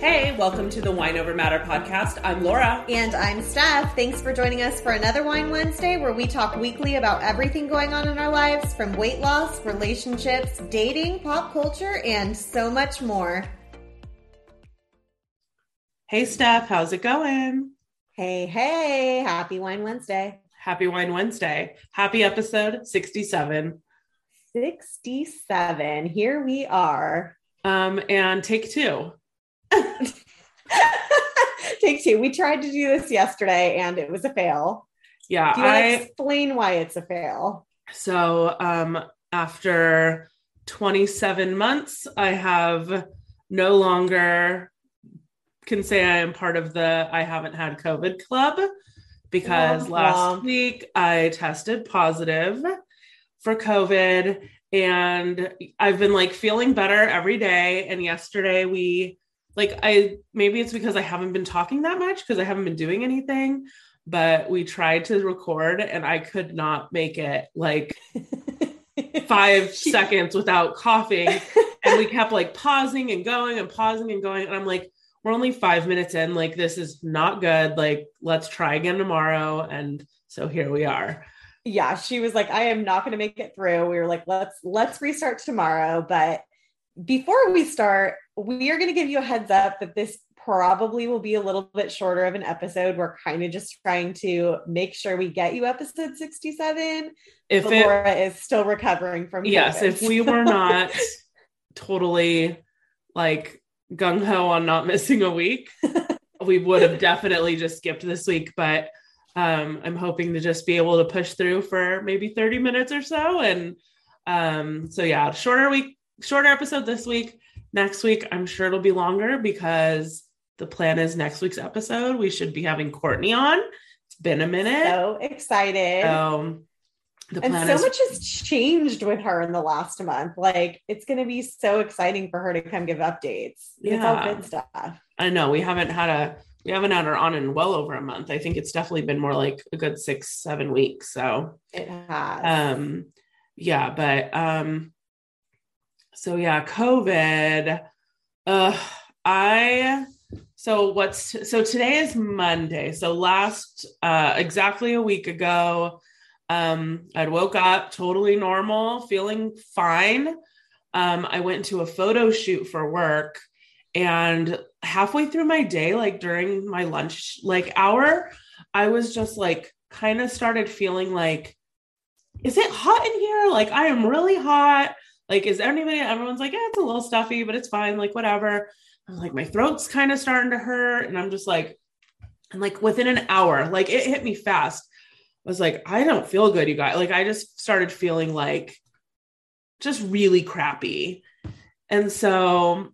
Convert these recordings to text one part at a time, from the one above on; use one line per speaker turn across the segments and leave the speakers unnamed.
Hey, welcome to the Wine Over Matter podcast. I'm Laura.
And I'm Steph. Thanks for joining us for another Wine Wednesday where we talk weekly about everything going on in our lives from weight loss, relationships, dating, pop culture, and so much more.
Hey, Steph, how's it going?
Hey, hey, happy Wine Wednesday.
Happy Wine Wednesday. Happy episode 67.
67. Here we are.
Um, and take two.
Take two. We tried to do this yesterday and it was a fail.
Yeah.
Do you I explain why it's a fail?
So um after 27 months, I have no longer can say I am part of the I haven't had COVID club because last week I tested positive for COVID and I've been like feeling better every day. And yesterday we like I maybe it's because I haven't been talking that much because I haven't been doing anything, but we tried to record and I could not make it like five seconds without coughing. And we kept like pausing and going and pausing and going. And I'm like, we're only five minutes in. Like, this is not good. Like, let's try again tomorrow. And so here we are.
Yeah, she was like, I am not going to make it through. We were like, let's let's restart tomorrow. But before we start, we are going to give you a heads up that this probably will be a little bit shorter of an episode. We're kind of just trying to make sure we get you episode 67. If Laura is still recovering from
Yes, COVID. if we were not totally like gung ho on not missing a week, we would have definitely just skipped this week. But um, I'm hoping to just be able to push through for maybe 30 minutes or so. And um, so yeah, shorter week, shorter episode this week next week, I'm sure it'll be longer because the plan is next week's episode. We should be having Courtney on. It's been a minute.
So excited.
Um,
and so is- much has changed with her in the last month. Like it's going to be so exciting for her to come give updates. Yeah. It's all good stuff.
I know we haven't had a we haven't had her on in well over a month. I think it's definitely been more like a good six seven weeks. So
it has.
Um, yeah, but um, so yeah, COVID. Uh, I so what's so today is Monday. So last uh, exactly a week ago, um, I'd woke up totally normal, feeling fine. Um, I went to a photo shoot for work, and halfway through my day, like during my lunch like hour, I was just like kind of started feeling like, is it hot in here? Like I am really hot. Like, is anybody, everyone's like, yeah, it's a little stuffy, but it's fine. Like, whatever. I'm like, my throat's kind of starting to hurt. And I'm just like, and like within an hour, like it hit me fast. Was like, I don't feel good, you guys. Like, I just started feeling like just really crappy. And so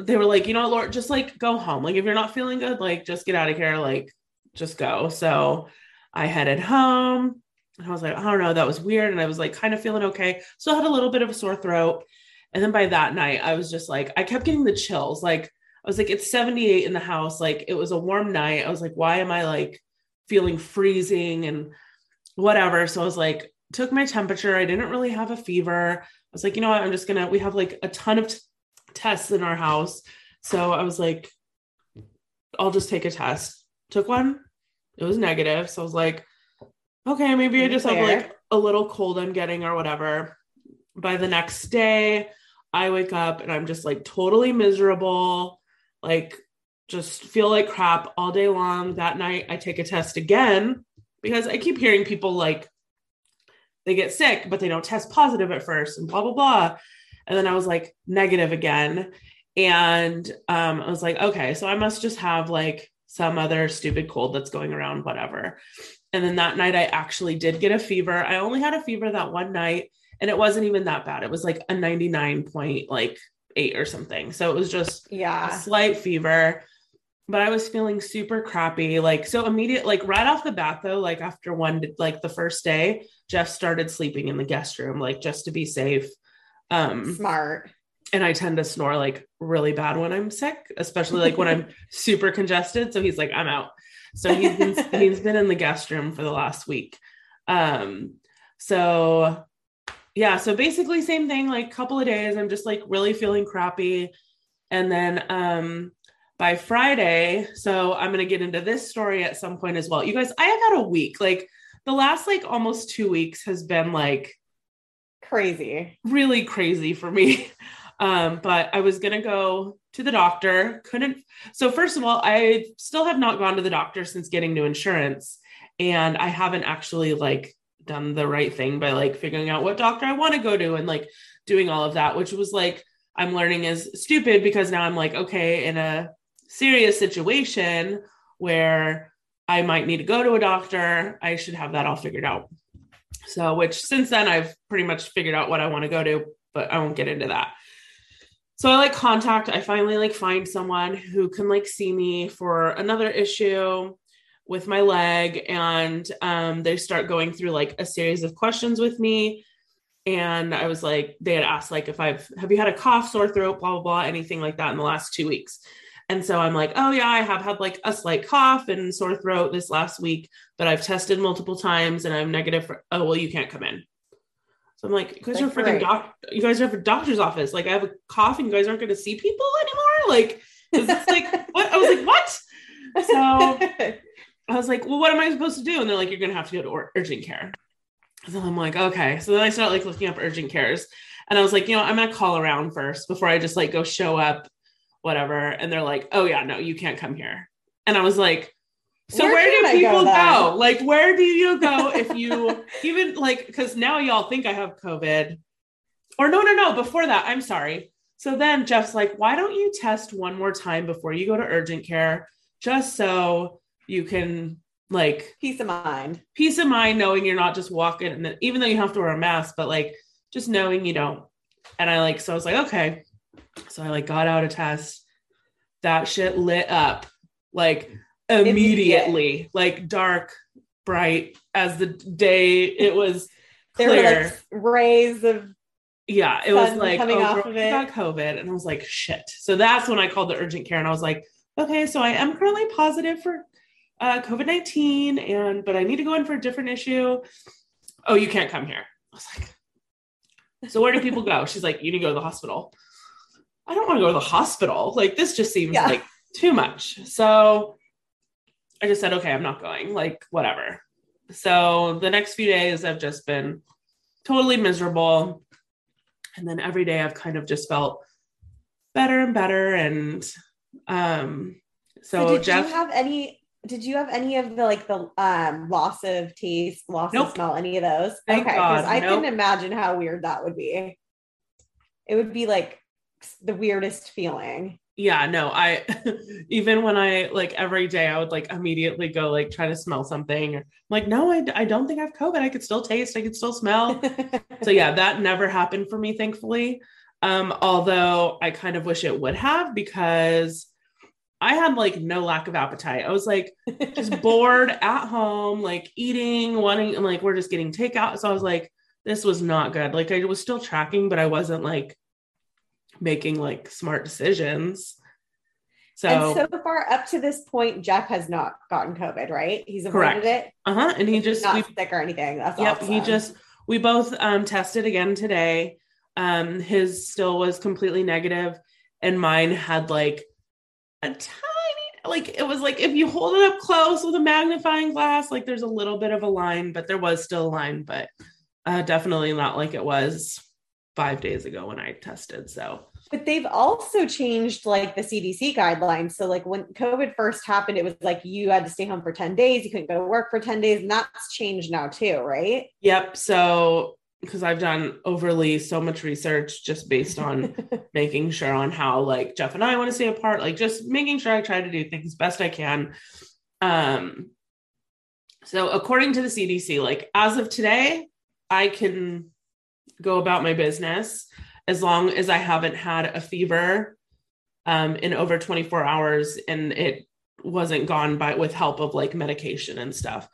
they were like, you know, Lord, just like go home. Like, if you're not feeling good, like just get out of here. Like, just go. So I headed home. And I was like, I don't know, that was weird. And I was like, kind of feeling okay. So I had a little bit of a sore throat. And then by that night, I was just like, I kept getting the chills. Like, I was like, it's 78 in the house. Like, it was a warm night. I was like, why am I like feeling freezing and whatever? So I was like, took my temperature. I didn't really have a fever. I was like, you know what? I'm just gonna, we have like a ton of t- tests in our house. So I was like, I'll just take a test. Took one. It was negative. So I was like, okay, maybe I just have like a little cold I'm getting or whatever. By the next day, I wake up and I'm just like totally miserable, like just feel like crap all day long. That night, I take a test again because I keep hearing people like they get sick, but they don't test positive at first and blah, blah, blah. And then I was like negative again. And um, I was like, okay, so I must just have like some other stupid cold that's going around, whatever. And then that night I actually did get a fever. I only had a fever that one night and it wasn't even that bad. It was like a 99 point like 8 or something. So it was just
yeah,
a slight fever. But I was feeling super crappy. Like so immediate like right off the bat though, like after one like the first day, Jeff started sleeping in the guest room like just to be safe. Um
smart
and I tend to snore like really bad when I'm sick, especially like when I'm super congested. So he's like, I'm out. So he's been, he's been in the guest room for the last week. Um, so yeah, so basically same thing, like couple of days, I'm just like really feeling crappy. And then um by Friday, so I'm gonna get into this story at some point as well. You guys, I have had a week, like the last like almost two weeks has been like
crazy,
really crazy for me. Um, but I was gonna go to the doctor, couldn't. So first of all, I still have not gone to the doctor since getting new insurance, and I haven't actually like done the right thing by like figuring out what doctor I want to go to and like doing all of that, which was like I'm learning is stupid because now I'm like, okay, in a serious situation where I might need to go to a doctor, I should have that all figured out. So, which since then I've pretty much figured out what I want to go to, but I won't get into that so I like contact, I finally like find someone who can like see me for another issue with my leg. And um, they start going through like a series of questions with me. And I was like, they had asked, like, if I've, have you had a cough, sore throat, blah, blah, blah, anything like that in the last two weeks. And so I'm like, oh, yeah, I have had like a slight cough and sore throat this last week, but I've tested multiple times and I'm negative for, oh, well, you can't come in. So I'm like, you guys like, are freaking doc. You guys have a doctor's office. Like, I have a cough, and you guys aren't going to see people anymore. Like, it's like what? I was like, what? So I was like, well, what am I supposed to do? And they're like, you're going to have to go to urgent care. So I'm like, okay. So then I start like looking up urgent cares, and I was like, you know, I'm going to call around first before I just like go show up, whatever. And they're like, oh yeah, no, you can't come here. And I was like, so where, where do people go, go? Like, where do you go if you even like? Because now y'all think I have COVID, or no, no, no. Before that, I'm sorry. So then Jeff's like, why don't you test one more time before you go to urgent care, just so you can like
peace of mind,
peace of mind, knowing you're not just walking, and then, even though you have to wear a mask, but like just knowing you don't. And I like, so I was like, okay. So I like got out a test. That shit lit up. Like immediately, like dark, bright as the day it was clear. There were like
rays of
yeah, it was like coming oh, off of it. got COVID, and I was like, shit. So that's when I called the urgent care, and I was like, okay, so I am currently positive for uh, COVID nineteen, and but I need to go in for a different issue. Oh, you can't come here. I was like, so where do people go? She's like, you need to go to the hospital. I don't want to go to the hospital. Like this just seems yeah. like too much. So I just said, okay, I'm not going, like, whatever. So the next few days I've just been totally miserable. And then every day I've kind of just felt better and better. And um, so,
so did
Jeff,
you have any did you have any of the like the um loss of taste, loss nope. of smell, any of those?
Thank okay, because
I
nope.
can imagine how weird that would be. It would be like the weirdest feeling.
Yeah no i even when i like every day i would like immediately go like try to smell something I'm like no I, I don't think i have covid. I could still taste. I could still smell. So yeah that never happened for me thankfully. Um although i kind of wish it would have because i had like no lack of appetite. I was like just bored at home like eating wanting and like we're just getting takeout. So i was like this was not good. Like i was still tracking but i wasn't like making like smart decisions. So,
and so far up to this point, Jeff has not gotten COVID, right? He's avoided correct. it.
Uh huh. And he just
not we, sick or anything. That's
yep.
Awesome.
He just we both um, tested again today. Um, his still was completely negative, and mine had like a tiny, like it was like if you hold it up close with a magnifying glass, like there's a little bit of a line, but there was still a line, but uh, definitely not like it was five days ago when I tested. So,
but they've also changed like the CDC guidelines. So, like when COVID first happened, it was like you had to stay home for 10 days, you couldn't go to work for 10 days, and that's changed now too, right?
Yep. So, because I've done overly so much research just based on making sure on how like Jeff and I want to stay apart, like just making sure I try to do things best I can. Um, so according to the CDC, like as of today, I can go about my business as long as I haven't had a fever um, in over 24 hours and it wasn't gone by with help of like medication and stuff.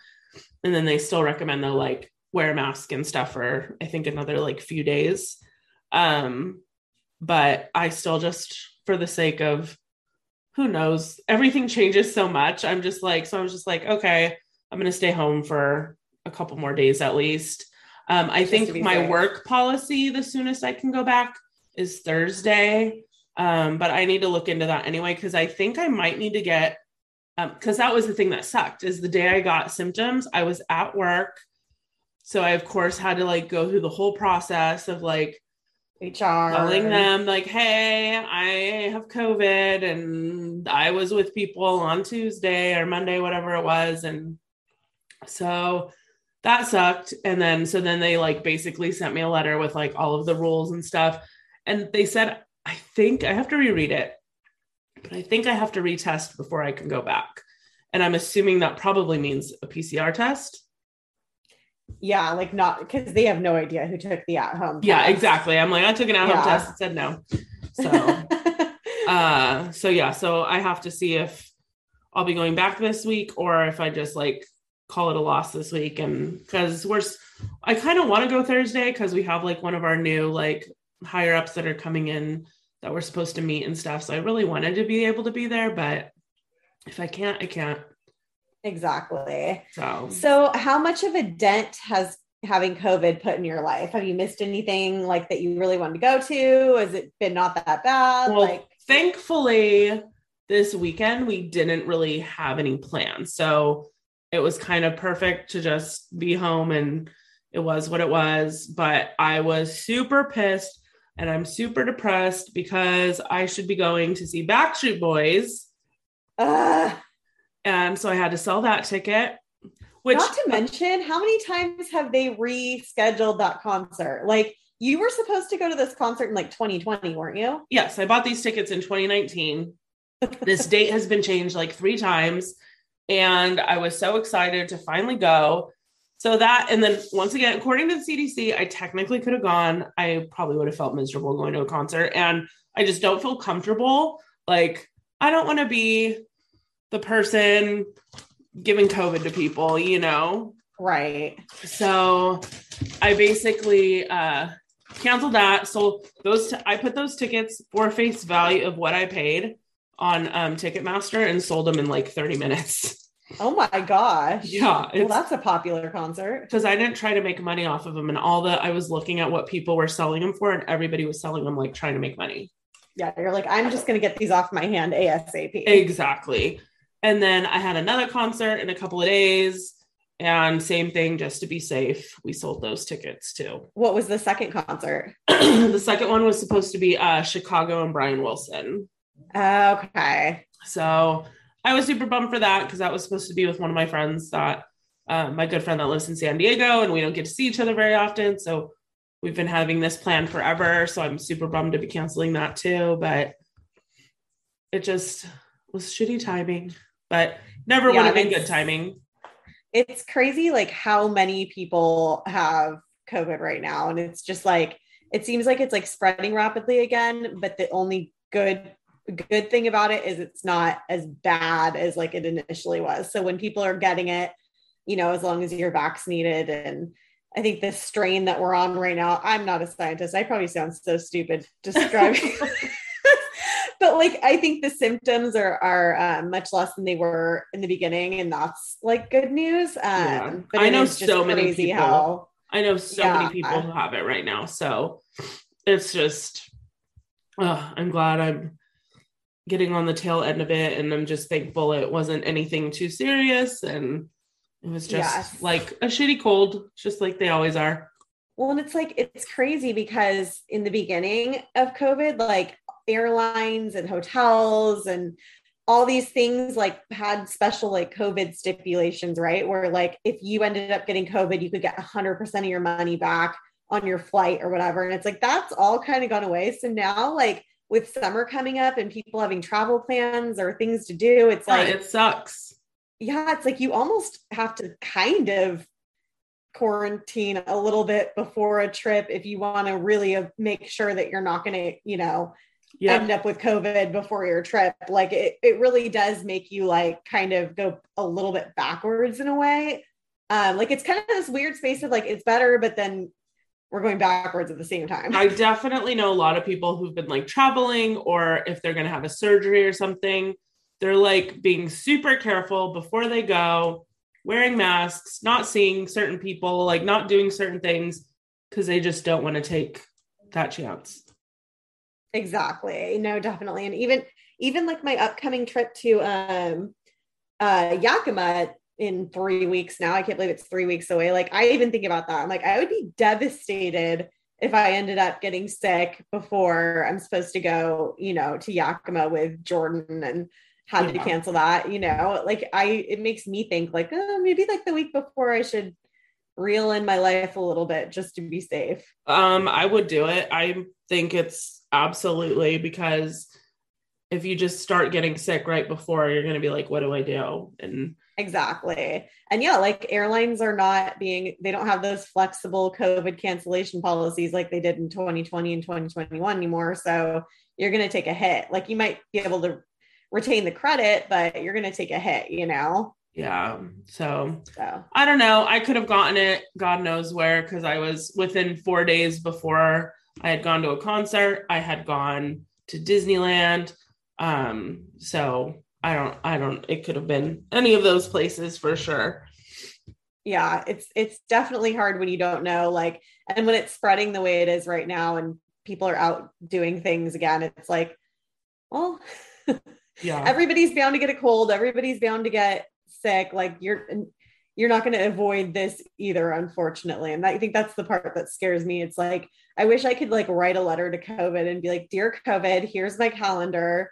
And then they still recommend though like wear a mask and stuff for I think another like few days. Um, but I still just for the sake of who knows, everything changes so much. I'm just like, so I was just like, okay, I'm gonna stay home for a couple more days at least. Um, I just think my work policy, the soonest I can go back is Thursday. Um, but I need to look into that anyway because I think I might need to get because um, that was the thing that sucked is the day I got symptoms, I was at work so I, of course, had to like go through the whole process of like
HR
telling them, like, hey, I have COVID and I was with people on Tuesday or Monday, whatever it was. And so that sucked. And then, so then they like basically sent me a letter with like all of the rules and stuff. And they said, I think I have to reread it, but I think I have to retest before I can go back. And I'm assuming that probably means a PCR test
yeah, like not because they have no idea who took the at home.
Yeah, exactly. I'm like, I took an at home yeah. test and said no. So, uh, so yeah, so I have to see if I'll be going back this week or if I just like call it a loss this week. And because we're, I kind of want to go Thursday because we have like one of our new like higher ups that are coming in that we're supposed to meet and stuff. So I really wanted to be able to be there, but if I can't, I can't.
Exactly. So, so how much of a dent has having COVID put in your life? Have you missed anything like that you really wanted to go to? Has it been not that bad?
Well,
like,
thankfully, this weekend we didn't really have any plans. So it was kind of perfect to just be home and it was what it was. But I was super pissed and I'm super depressed because I should be going to see Backstreet Boys. Uh, and so I had to sell that ticket.
Which, Not to mention, how many times have they rescheduled that concert? Like, you were supposed to go to this concert in like 2020, weren't you?
Yes, I bought these tickets in 2019. this date has been changed like three times. And I was so excited to finally go. So that, and then once again, according to the CDC, I technically could have gone. I probably would have felt miserable going to a concert. And I just don't feel comfortable. Like, I don't want to be the person giving COVID to people, you know?
Right.
So I basically uh canceled that. So those t- I put those tickets for face value of what I paid on um Ticketmaster and sold them in like 30 minutes.
Oh my gosh.
Yeah.
Well, that's a popular concert.
Because I didn't try to make money off of them. And all the I was looking at what people were selling them for, and everybody was selling them like trying to make money.
Yeah. You're like, I'm just gonna get these off my hand ASAP.
Exactly. And then I had another concert in a couple of days. And same thing, just to be safe, we sold those tickets too.
What was the second concert?
the second one was supposed to be uh, Chicago and Brian Wilson.
Okay.
So I was super bummed for that because that was supposed to be with one of my friends that uh, my good friend that lives in San Diego, and we don't get to see each other very often. So we've been having this plan forever. So I'm super bummed to be canceling that too. But it just was shitty timing but never yeah, would have been good timing.
It's crazy, like how many people have COVID right now. And it's just like, it seems like it's like spreading rapidly again, but the only good good thing about it is it's not as bad as like it initially was. So when people are getting it, you know, as long as you're vaccinated and I think the strain that we're on right now, I'm not a scientist. I probably sound so stupid describing but like I think the symptoms are are uh, much less than they were in the beginning, and that's like good news. Um, yeah.
But I know so many people. How, I know so yeah, many people who have it right now. So it's just, uh, I'm glad I'm getting on the tail end of it, and I'm just thankful it wasn't anything too serious, and it was just yes. like a shitty cold, just like they always are.
Well, and it's like it's crazy because in the beginning of COVID, like airlines and hotels and all these things like had special like COVID stipulations, right? Where like if you ended up getting COVID, you could get 100% of your money back on your flight or whatever. And it's like that's all kind of gone away. So now, like with summer coming up and people having travel plans or things to do, it's
Yeah,
like
it sucks.
yeah, it's like you almost have to kind of quarantine a little bit before a trip if you want to really uh, make sure that you're not going to, you know, end up with COVID before your trip. Like it, it really does make you like kind of go a little bit backwards in a way. Um, like it's kind of this weird space of like it's better, but then we're going backwards at the same time.
I definitely know a lot of people who've been like traveling or if they're going to have a surgery or something, they're like being super careful before they go, wearing masks, not seeing certain people, like not doing certain things because they just don't want to take that chance.
Exactly. No, definitely. And even even like my upcoming trip to um uh Yakima in three weeks now. I can't believe it's three weeks away. Like I even think about that. I'm like, I would be devastated if I ended up getting sick before I'm supposed to go, you know, to Yakima with Jordan and had to cancel that, you know, like I it makes me think like, oh, maybe like the week before I should reel in my life a little bit just to be safe.
Um, I would do it. I think it's absolutely because if you just start getting sick right before, you're going to be like, what do I do? And
Exactly. And yeah, like airlines are not being, they don't have those flexible COVID cancellation policies like they did in 2020 and 2021 anymore. So you're going to take a hit. Like you might be able to retain the credit, but you're going to take a hit, you know?
yeah, so
So
I don't know. I could have gotten it, God knows where, because I was within four days before I had gone to a concert. I had gone to Disneyland. Um, so I don't, I don't, it could have been any of those places for sure.
yeah, it's, it's definitely hard when you don't know, like, and when it's spreading the way it is right now and people are out doing things again, it's like, well,
Yeah.
everybody's bound to get a cold everybody's bound to get sick like you're you're not going to avoid this either unfortunately and i think that's the part that scares me it's like i wish i could like write a letter to covid and be like dear covid here's my calendar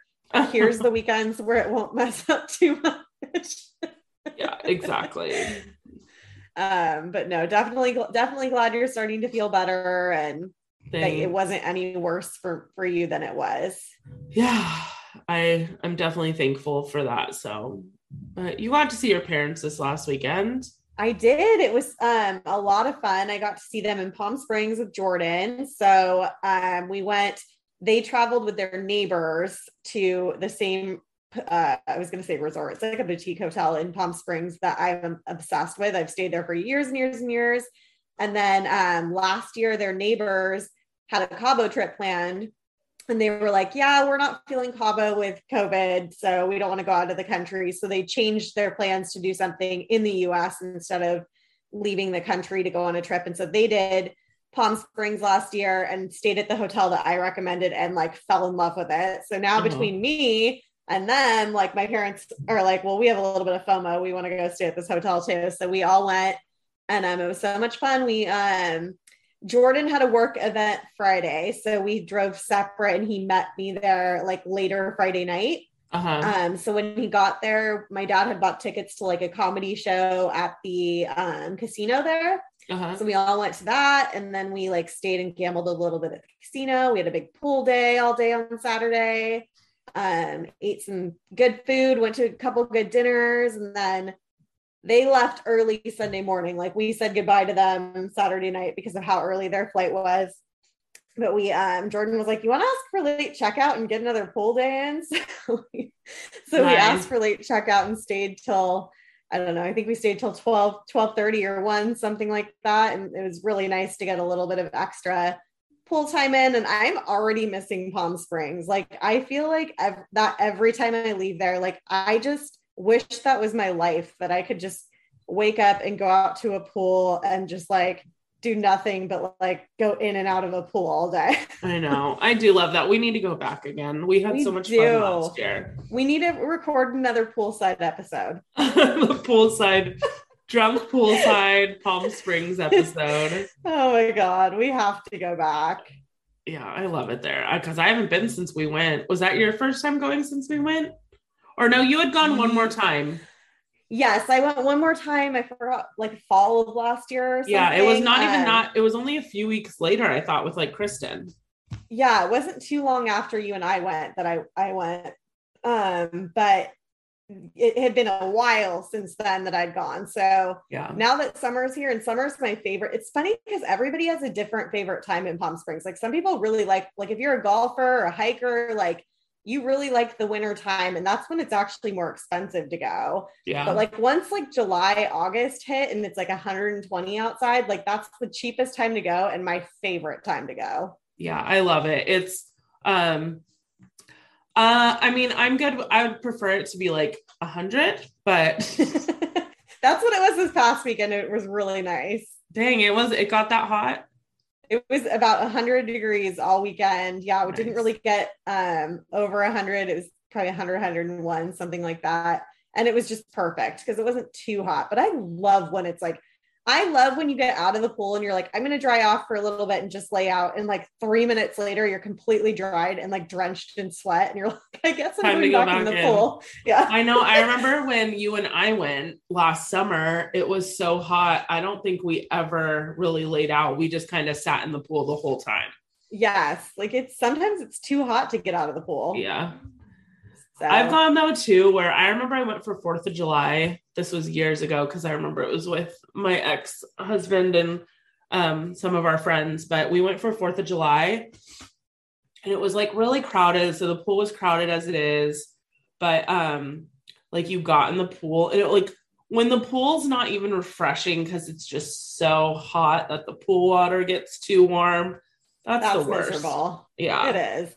here's the weekends where it won't mess up too much
yeah, exactly.
um but no definitely definitely glad you're starting to feel better and that it wasn't any worse for for you than it was
yeah i i'm definitely thankful for that so but you got to see your parents this last weekend
I did. It was um, a lot of fun. I got to see them in Palm Springs with Jordan. So um, we went, they traveled with their neighbors to the same, uh, I was going to say resort. It's like a boutique hotel in Palm Springs that I'm obsessed with. I've stayed there for years and years and years. And then um, last year, their neighbors had a Cabo trip planned. And they were like, yeah, we're not feeling Cabo with COVID. So we don't want to go out of the country. So they changed their plans to do something in the US instead of leaving the country to go on a trip. And so they did Palm Springs last year and stayed at the hotel that I recommended and like fell in love with it. So now
Uh-huh.
between me and them, like my parents are like, well, we have a little bit of FOMO. We want to go stay at this hotel too. So we all went and um, it was so much fun. We, um, Jordan had a work event Friday. So we drove separate and he met me there like later Friday night.
uh-huh
Um, so when he got there, my dad had bought tickets to like a comedy show at the um, casino there.
Uh-huh
So we all went to that and then we like stayed and gambled a little bit at the casino. We had a big pool day all day on Saturday. Um, ate some good food, went to a couple good dinners, and then they left early Sunday morning. Like we said goodbye to them Saturday night because of how early their flight was. But we um Jordan was like, You want to ask for late checkout and get another pool day in? So we, so we asked for late checkout and stayed till I don't know. I think we stayed till 12, 12 30 or one, something like that. And it was really nice to get a little bit of extra pool time in. And I'm already missing Palm Springs. Like, I feel like ev- that every time I leave there, like, I just wish that was my life that I could just wake up and go out to a pool and just like do nothing but like go in and out of a pool all day.
i know i do love that we need to go back again we had
We
so much
do.
fun last year
we need to record another poolside episode.
the poolside drunk poolside palm springs episode
Oh my God. We have to go back.
yeah i love it there because i haven't been since we went was that your first time going since we went or no you had gone one more mm. time
Yes, I went one more time. I forgot like fall of last year.
yeah, it was not um, even not. It was only a few weeks later. I thought with like Kristen.
Yeah, it wasn't too long after you and I went that I I went. Um, but it had been a while since then that I'd gone. So
yeah,
now that summer's here and summer's my favorite, it's funny because everybody has a different favorite time in Palm Springs. Like some people really like, like if you're a golfer or a hiker, like you really like the winter time and that's when it's actually more expensive to go.
Yeah.
But like once like July, August hit and it's like 120 outside, like that's the cheapest time to go and my favorite time to go.
Yeah, I love it. It's um uh I mean, I'm good. I would prefer it to be like hundred, but
that's what it was this past weekend. It was really nice.
Dang, it was it got that hot.
It was about 100 degrees all weekend. Yeah, we nice. didn't really get um over 100. It was probably 100, 101, something like that. And it was just perfect because it wasn't too hot. But I love when it's like I love when you get out of the pool and you're like, I'm going to dry off for a little bit and just lay out. And like three minutes later, you're completely dried and like drenched in sweat. And you're like, I guess I'm Time going back, back, in the in. pool. Yeah.
I know. I remember when you and I went last summer, it was so hot. I don't think we ever really laid out. We just kind of sat in the pool the whole time.
Yes. Like it's sometimes it's too hot to get out of the pool.
Yeah. So. I've gone though too, where I remember I went for Fourth of July. This was years ago because I remember it was with my ex husband and um, some of our friends. But we went for Fourth of July, and it was like really crowded. So the pool was crowded as it is, but um, like you got in the pool, and it like when the pool's not even refreshing because it's just so hot that the pool water gets too warm. That's, that's the worst. Miserable. Yeah,
it is.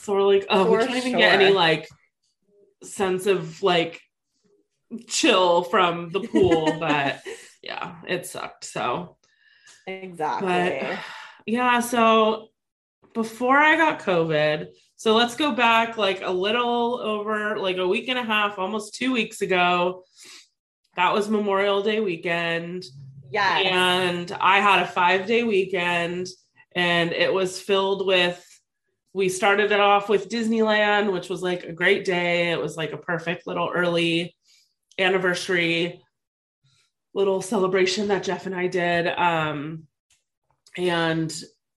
So we're like, oh, for we can't even get any like sense of like chill from the pool, but yeah, it sucked. So
exactly.
But, yeah, so before I got COVID, so let's go back like a little over like a week and a half, almost two weeks ago. That was Memorial Day weekend.
Yeah.
And I had a five day weekend and it was filled with we started it off with Disneyland, which was like a great day. It was like a perfect little early anniversary little celebration that Jeff and I did. Um, and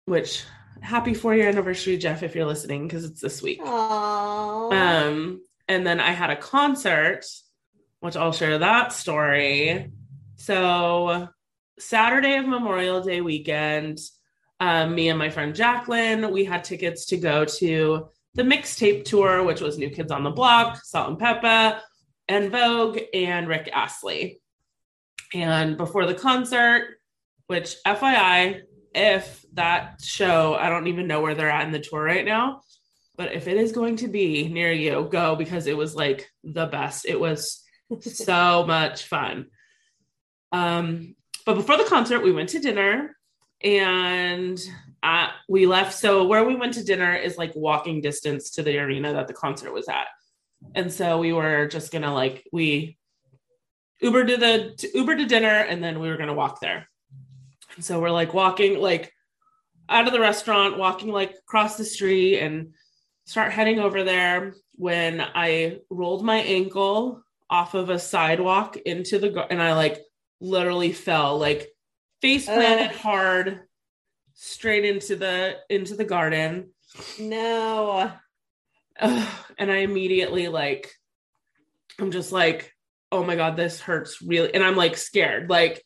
which happy four year anniversary, Jeff, if you're listening, because it's this week.
Aww.
Um, and then I had a concert, which I'll share that story. So Saturday of Memorial Day weekend, um, me and my friend Jacqueline, we had tickets to go to the mixtape tour, which was New Kids on the Block, Salt and Pepa, En Vogue, and Rick Astley. And before the concert, which FYI, if that show, I don't even know where they're at in the tour right now, but if it is going to be near you, go because it was like the best. It was so much fun. Um, but before the concert, we went to dinner and uh, we left. So where we went to dinner is like walking distance to the arena that the concert was at, and so we were just gonna like we Uber to the to Uber to dinner, and then we were gonna walk there. And so we're like walking like out of the restaurant, walking like across the street, and start heading over there when I rolled my ankle off of a sidewalk into the and I like literally fell like face planted uh, hard straight into the into the garden.
No.
Uh, and I immediately like I'm just like, oh my god, this hurts really. And I'm like scared. Like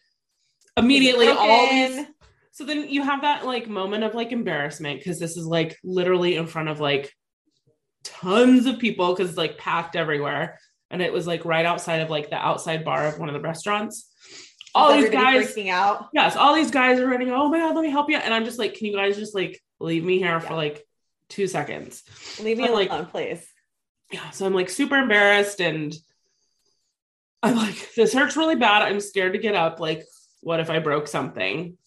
immediately all these so then you have that like moment of like embarrassment because this is like literally in front of like tons of people because it's like packed everywhere. And it was like right outside of like the outside bar of one of the restaurants all these guys
freaking out.
Yes, all these guys are running. Oh my god, let me help you. And I'm just like, can you guys just like leave me here yeah. for like two seconds?
Leave me alone, like, please.
Yeah. So I'm like super embarrassed and I'm like, this hurts really bad. I'm scared to get up. Like, what if I broke something?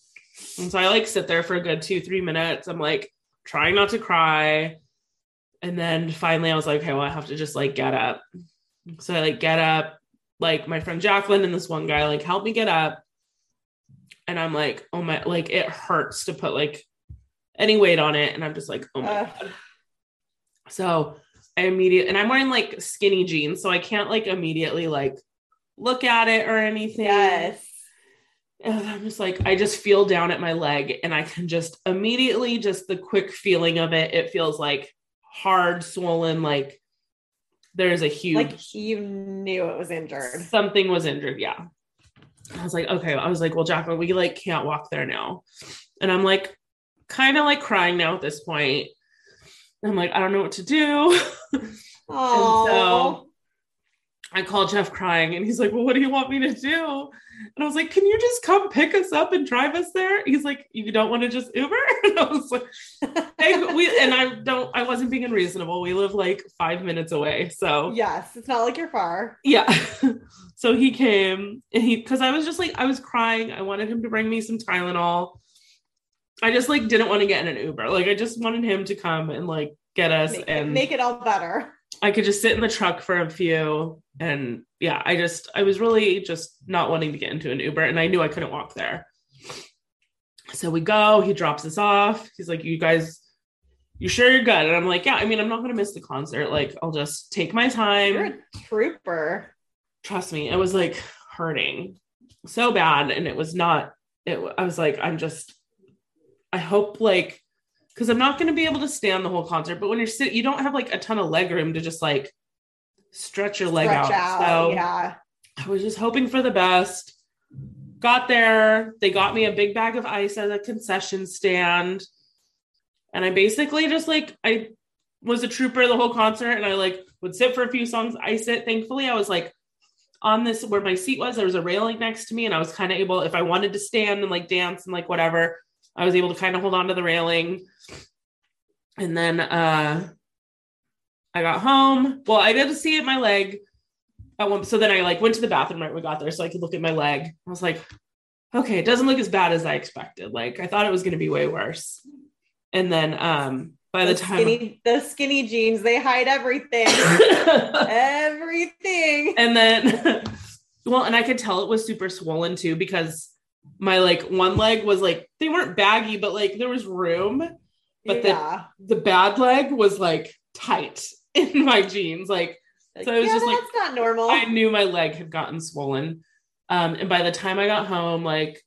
And so I like sit there for a good two, three minutes. I'm like trying not to cry. And then finally I was like, okay, well, I have to just like get up. So I like get up, like my friend Jacqueline and this one guy like help me get up. And I'm like, oh my, like it hurts to put like any weight on it. And I'm just like, oh my uh. God. So I immediately, and I'm wearing like skinny jeans. So I can't like immediately like look at it or anything.
Yes.
And I'm just like, I just feel down at my leg and I can just immediately, just the quick feeling of it, it feels like hard, swollen, like there's a huge.
Like you knew it was injured.
Something was injured. Yeah. I was like, okay. I was like, well, Jacqueline, we like can't walk there now. And I'm like, kind of like crying now at this point. I'm like, I don't know what to do.
Oh,
so I called Jeff crying and he's like, Well, what do you want me to do? And I was like, Can you just come pick us up and drive us there? He's like, You don't want to just Uber? And I was like, hey, we and I don't I wasn't being unreasonable. We live like five minutes away. So
yes, it's not like you're far.
yeah. so he came and he because I was just like, I was crying. I wanted him to bring me some Tylenol. I just like didn't want to get in an Uber. Like I just wanted him to come and like get us
Make,
and
it, make it all better.
I could just sit in the truck for a few. And yeah, I just, I was really just not wanting to get into an Uber and I knew I couldn't walk there. So we go, he drops us off. He's like, You guys, you sure you're good? And I'm like, Yeah, I mean, I'm not going to miss the concert. Like, I'll just take my time.
You're a trooper.
Trust me, it was like hurting so bad. And it was not, it, I was like, I'm just, I hope like because I'm not going to be able to stand the whole concert. But when you're sitting, you don't have like a ton of leg room to just like stretch your leg
Stretch
out.
out,
So
yeah.
I was just hoping for the best. Got there, they got me a big bag of ice at a concession stand. And I basically just like, I was a trooper the whole concert and I like would sit for a few songs, ice it. Thankfully, I was like on this where my seat was, there was a railing next to me, and I was kind of able, if I wanted to stand and like dance and like whatever, I was able to kind of hold on to the railing. And then uh I got home. Well, I did see it my leg. At one, so then I like went to the bathroom right when we got there so I could look at my leg. I was like, okay, it doesn't look as bad as I expected. Like I thought it was gonna be way worse. And then um by the
Those
time
skinny, those skinny jeans, they hide everything. everything.
and then well and i could tell it was super swollen too because my like one leg was like they weren't baggy but like there was room but the
yeah.
the bad leg was like tight in my jeans like
Like,
so it was
yeah,
just like-
that's not normal.
i knew my leg had gotten swollen um and by the time i got home like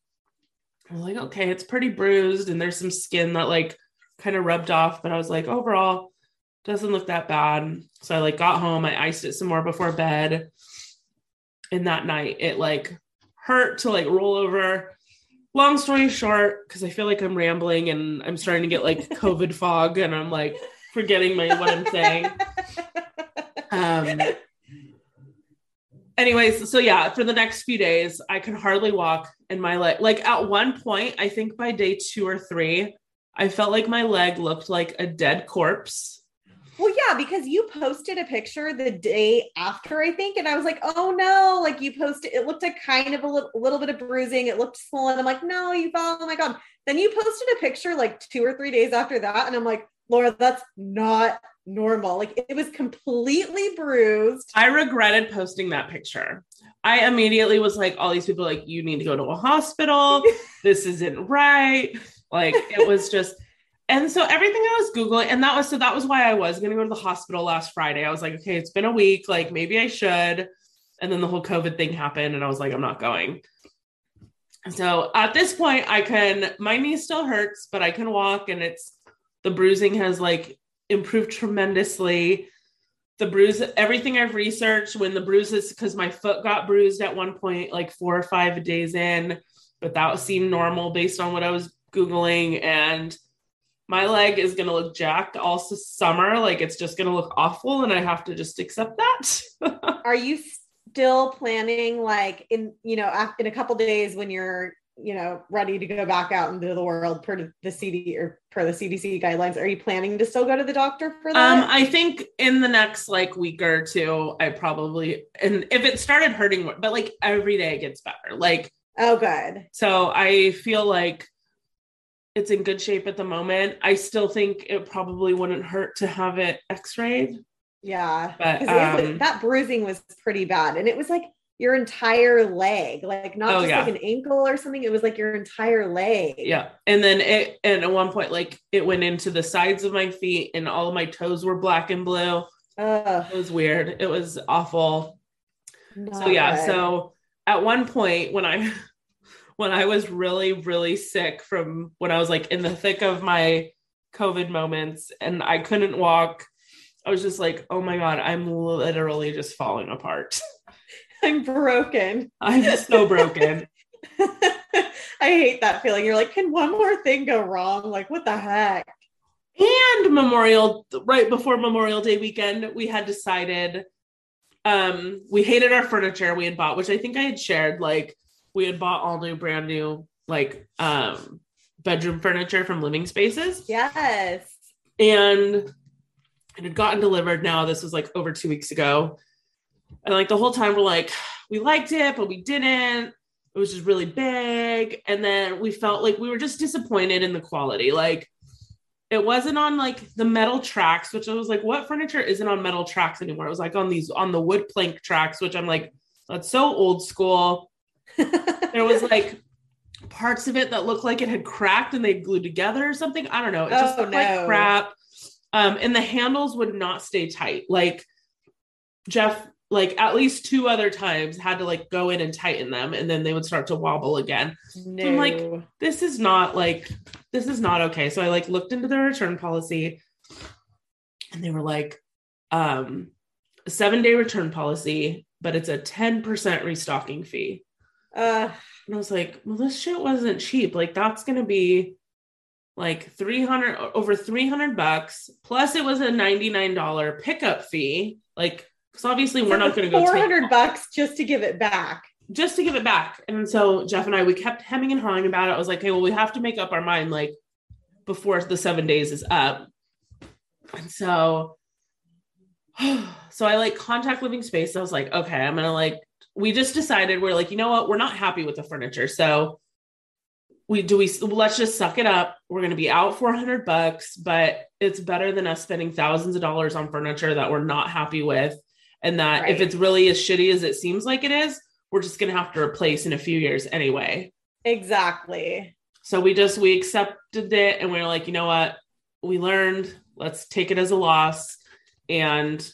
i was like okay it's pretty bruised and there's some skin that like kind of rubbed off but i was like overall doesn't look that bad so i like got home i iced it some more before bed and that night it like hurt to like roll over long story short because i feel like i'm rambling and i'm starting to get like covid fog and i'm like forgetting my what i'm saying. Um anyways so yeah for the next few days i could hardly walk and my leg like at one point i think by day two or three i felt like my leg looked like a dead corpse
Well, yeah, because you posted a picture the day after, I think, and I was like, "Oh no!" Like you posted, it looked like kind of a little, little bit of bruising. It looked swollen. I'm like, "No, you fell." Oh my god! Then you posted a picture like two or three days after that, and I'm like, "Laura, that's not normal. Like it was completely bruised."
I regretted posting that picture. I immediately was like, all these people like, you need to go to a hospital. this isn't right. Like it was just, and so everything I was Googling, and that was so that was why I was gonna go to the hospital last Friday. I was like, okay, it's been a week, like maybe I should. And then the whole COVID thing happened, and I was like, I'm not going. So at this point, I can, my knee still hurts, but I can walk, and it's the bruising has like improved tremendously the bruise everything i've researched when the bruises because my foot got bruised at one point like four or five days in but that seemed normal based on what i was googling and my leg is going to look jacked all summer like it's just going to look awful and i have to just accept that
Are you still planning, like in you know, in a couple days when you're you know ready to go back out into the world per the CD or per the CDC guidelines? Are you planning to still go to the doctor for that?
um i think in the next like week or two i probably and if it started hurting but like every day it gets better like
oh, good.
So I feel like it's in good shape at the moment. I still think it probably wouldn't hurt to have it x-rayed.
Yeah,
But,
it was-
um,
that bruising was pretty bad, and it was like your entire leg, like not
Oh,
just
yeah.
like an ankle or something. It was like your entire leg.
Yeah. And then it and at one point like it went into the sides of my feet and all of my toes were black and blue.
Ugh.
It was weird. It was awful.
Not
so yeah,
good.
so at one point when I when I was really really sick from when I was like in the thick of my COVID moments and I couldn't walk, I was just like, "Oh my god, I'm literally just falling apart.
I'm broken.
I'm so broken."
I hate that feeling. You're like, can one more thing go wrong? Like, what the heck?
and Memorial right before Memorial Day weekend, we had decided um we hated our furniture we had bought, which I think I had shared. Like we had bought all new, brand new, like um bedroom furniture from Living Spaces.
Yes.
And it had gotten delivered now. This was like over two weeks ago. And like the whole time we're like, we liked it, but we didn't. It was just really big. And then we felt like we were just disappointed in the quality. Like it wasn't on like the metal tracks, which I was like, what furniture isn't on metal tracks anymore? It was like on these on the wood plank tracks, which I'm like, that's so old school. There was like parts of it that looked like it had cracked and they glued together or something. I don't know. It just
Oh,
looked like crap. Um, and the handles would not stay tight. Like Jeff, like at least two other times had to like go in and tighten them and then they would start to wobble again.
no.
I'm like, this is not like this is not okay. So I like looked into their return policy and they were like, um, seven day return policy, but it's a 10% restocking fee.
Uh,
And I was like, well, this shit wasn't cheap. Like, that's going to be like 300 over 300 bucks. Plus, it was a $99 pickup fee. Like, because obviously we're not going to go
four
take-
bucks just to give it back.
just to give it back. And so Jeff and I, we kept hemming and hawing about it. I was like, hey, well, we have to make up our mind like before the seven days is up. And so, so I like contact living space. I was like, okay, I'm gonna like, we just decided we're like, you know what, we're not happy with the furniture. So we do we let's just suck it up. We're gonna be out 400 bucks, but it's better than us spending thousands of dollars on furniture that we're not happy with. And that if it's really as shitty as it seems like it is, we're just going to have to replace in a few years anyway.
Exactly.
So we just we accepted it and we were like, you know what? We learned, let's take it as a loss. And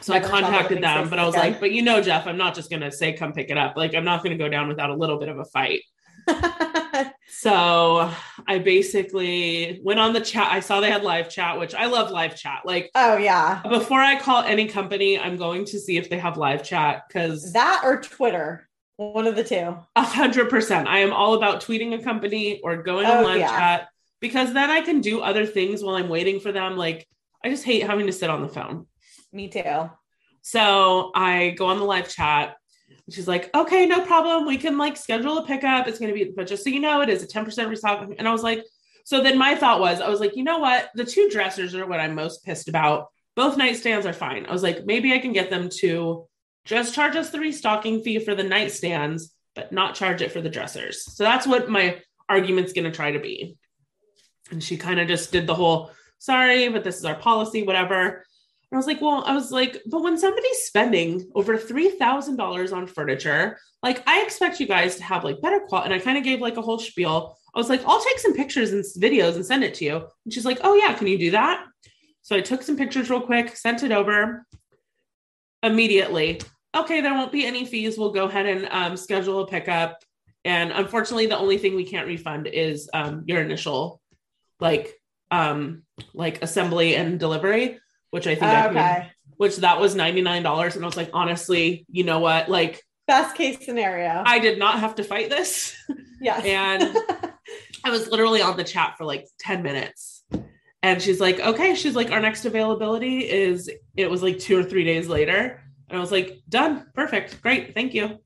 so I contacted them, but I was
again.
like, but you know, Jeff, I'm not just going to say come pick it up. Like I'm not going to go down without a little bit of a fight. So I basically went on the chat. I saw they had live chat, which I love live chat. Like
oh yeah.
before I call any company, I'm going to see if they have live chat because
That or Twitter. One of the two.
A hundred percent. I am all about tweeting a company or going on
Oh,
live
yeah.
chat because then I can do other things while I'm waiting for them. Like I just hate having to sit on the phone.
Me too.
So I go on the live chat. She's like, okay, no problem. We can like schedule a pickup. It's going to be, but just so you know, it is a 10% restock. And I was like, so then my thought was, I was like, you know what? The two dressers are what I'm most pissed about. Both nightstands are fine. I was like, maybe I can get them to just charge us the restocking fee for the nightstands, but not charge it for the dressers. So that's what my argument's going to try to be. And she kind of just did the whole, sorry, but this is our policy, whatever. I was like, well, I was like, but when somebody's spending over $3,000 on furniture, like I expect you guys to have like better quality. And I kind of gave like a whole spiel. I was like, I'll take some pictures and videos and send it to you. And she's like, oh, yeah, can you do that? So I took some pictures real quick, sent it over immediately. Okay, there won't be any fees. We'll go ahead and um, schedule a pickup. And unfortunately, the only thing we can't refund is um, your initial, like, um, like assembly and delivery, which I think I paid
Okay.
which that was $99 and i was like honestly you know what? Like
Best case scenario.
i did not have to fight this.
Yes.
and i was literally on the chat for like 10 minutes. And she's like okay. She's like our next availability is it was like two or three days later. And i was like done. Perfect. Great. Thank you.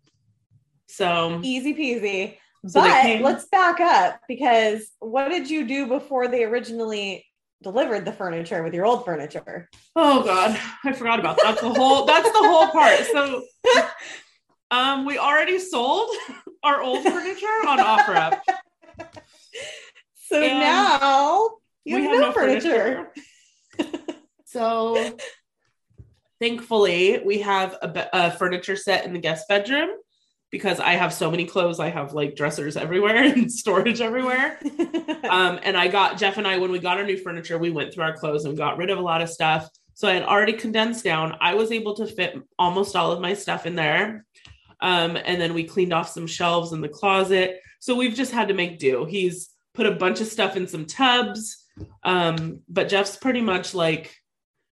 So
Easy peasy.
So
but
came-
let's back up because what did you do before they originally delivered the furniture with your old furniture?
Oh God, I forgot about that. That's the whole. That's the whole part. So, um, we already sold our old furniture on OfferUp.
So
And
now you
we
have,
have
no,
no
furniture.
So, thankfully, we have a, a furniture set in the guest bedroom because I have so many clothes. I have like dressers everywhere and storage everywhere. Um, and I got Jeff and I when we got our new furniture, we went through our clothes and got rid of a lot of stuff. So I had already condensed down. I was able to fit almost all of my stuff in there. Um, and then we cleaned off some shelves in the closet. So we've just had to make do. He's put a bunch of stuff in some tubs. Um, but Jeff's pretty much like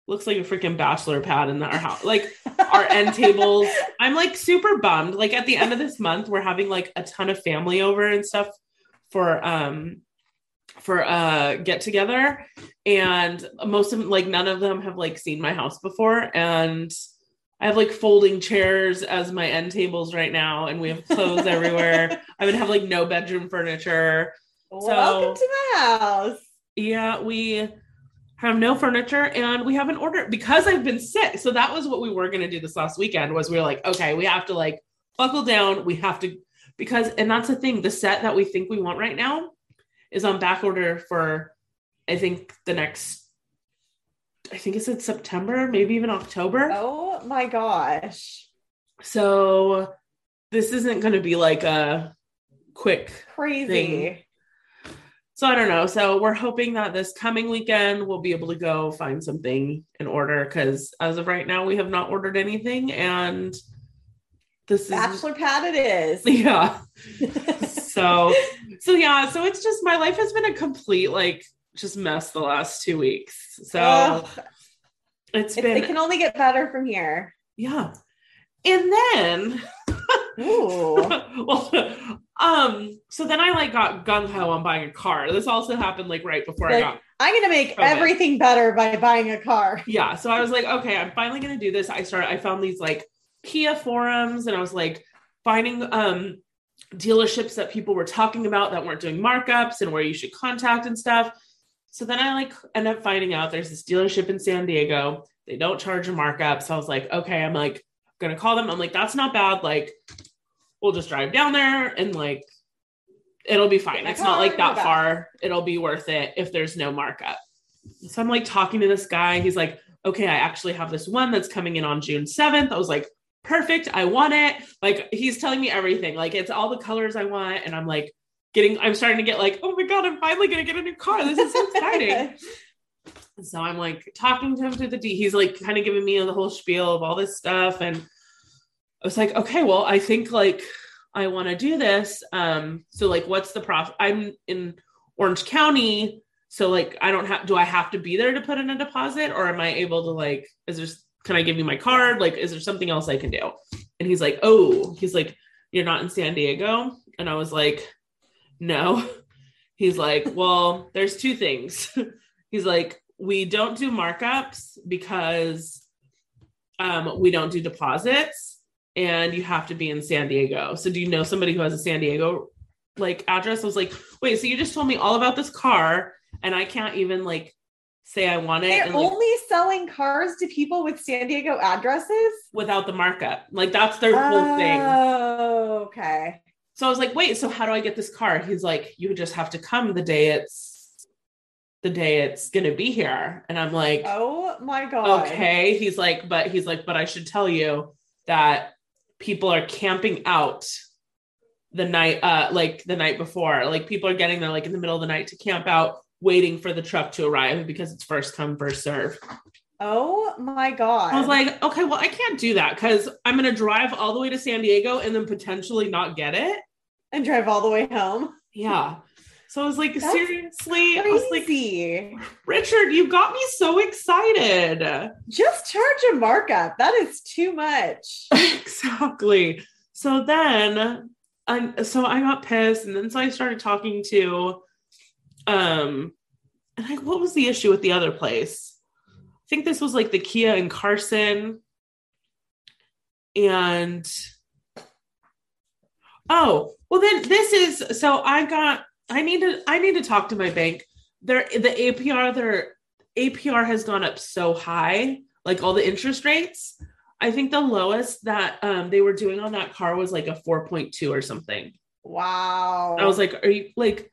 looks like a freaking bachelor pad in our house. Like our end tables. I'm like super bummed. Like at the end of this month, we're having like a ton of family over and stuff for um for a get together and most of them like none of them have like seen my house before and I have like folding chairs as my end tables right now, and we have clothes everywhere. I would have like no bedroom furniture.
Welcome to my house.
Yeah, we have no furniture and we haven't ordered because I've been sick. So that was what we were gonna do this last weekend was we were like, okay, we have to like buckle down. We have to because and that's the thing, the set that we think we want right now is on back order for I think the next I think it's in September, maybe even October.
Oh my gosh.
So this isn't going to be like a quick
crazy.
Thing. So I don't know. So we're hoping that this coming weekend we'll be able to go find something in order because as of right now we have not ordered anything and this
bachelor is, pad it is.
Yeah. so so yeah, so it's just my life has been a complete like just mess the last two weeks. So Ugh.
it's been it can only get better from here.
Yeah. And then well, um, so then I like got gung ho on buying a car. This also happened like right before like, I got
I'm gonna make COVID. everything better by buying a car.
Yeah. So I was like, okay, I'm finally gonna do this. I started, I found these like Kia forums and I was like finding um dealerships that people were talking about that weren't doing markups and where you should contact and stuff. So then I like end up finding out there's this dealership in San Diego. They don't charge a markup. So I was like, okay, I'm like gonna call them. I'm like, that's not bad. Like, we'll just drive down there and like it'll be fine. It's not like that far. It'll be worth it if there's no markup. So I'm like talking to this guy. He's like, okay, I actually have this one that's coming in on June 7th. I was like, perfect. I want it. Like he's telling me everything. Like it's all the colors I want. And I'm like, getting i'm starting to get like oh my god i'm finally going to get a new car this is so exciting so i'm like talking to him through the d he's like kind of giving me the whole spiel of all this stuff and i was like okay well i think like i want to do this um so like what's the prof i'm in orange county so like i don't have do i have to be there to put in a deposit or am i able to like is there can i give you my card like is there something else i can do and he's like oh he's like you're not in san diego and i was like no. He's like, well, there's two things. He's like, we don't do markups because um, we don't do deposits and you have to be in San Diego. So do you know somebody who has a San Diego like address? I was like, wait, so you just told me all about this car and I can't even like say I want it.
They're
and,
like, only selling cars to people with San Diego addresses
without the markup. Like that's their oh, whole thing.
Oh, okay.
So I was like, wait, so how do I get this car? He's like, you just have to come the day it's the day it's gonna be here. And I'm like,
oh my god.
Okay. He's like, but he's like, but I should tell you that people are camping out the night uh like the night before. Like people are getting there like in the middle of the night to camp out, waiting for the truck to arrive because it's first come, first serve.
Oh my God.
I was like, okay, well, I can't do that because I'm going to drive all the way to San Diego and then potentially not get it.
And drive all the way home.
Yeah. So I was like, That's seriously?
Crazy.
I was like, Richard, you got me so excited.
Just charge a markup. That is too much.
exactly. So then, um, so I got pissed. And then so I started talking to, um, and like, what was the issue with the other place? I think this was like the Kia and Carson. And oh, well then this is so I got I need to I need to talk to my bank. Their the APR their APR has gone up so high, like all the interest rates. I think the lowest that um, they were doing on that car was like a 4.2 or something.
Wow.
I was like, are you like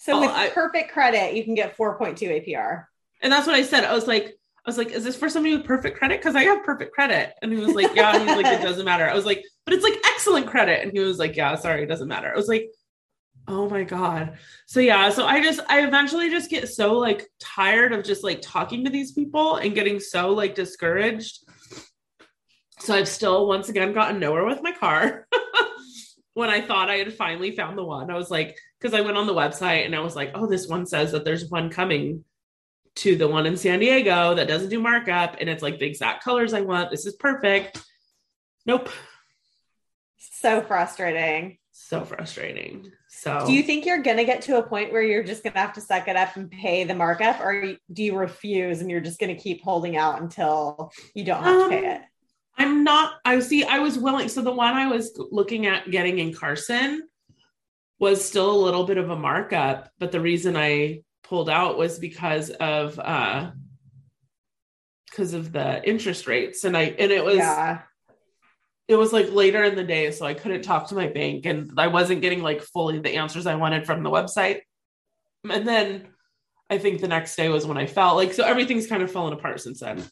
so oh, with I, perfect credit, you can get 4.2 APR.
And that's what I said. I was like, I was like, is this for somebody with perfect credit? Because I have perfect credit. And he was like, yeah. like, it doesn't matter. I was like, but it's like excellent credit. And he was like, yeah, sorry, it doesn't matter. I was like, Oh my god. So yeah, so I just I eventually just get so like tired of just like talking to these people and getting so like discouraged. So I've still once again gotten nowhere with my car. when I thought I had finally found the one, I was like, because I went on the website and I was like, oh, this one says that there's one coming to the one in San Diego that doesn't do markup and it's like the exact colors I want. This is perfect. Nope.
So frustrating.
So frustrating. So,
do you think you're going to get to a point where you're just going to have to suck it up and pay the markup, or do you refuse and you're just going to keep holding out until you don't have um, to pay um, it?
I'm not, I see, I was willing. So, the one I was looking at getting in Carson was still a little bit of a markup, but the reason I pulled out was because of, uh, because of the interest rates and I and it was yeah it was like later in the day, so I couldn't talk to my bank and I wasn't getting like fully the answers I wanted from the website. And then I think the next day was when I felt like so everything's kind of fallen apart since then.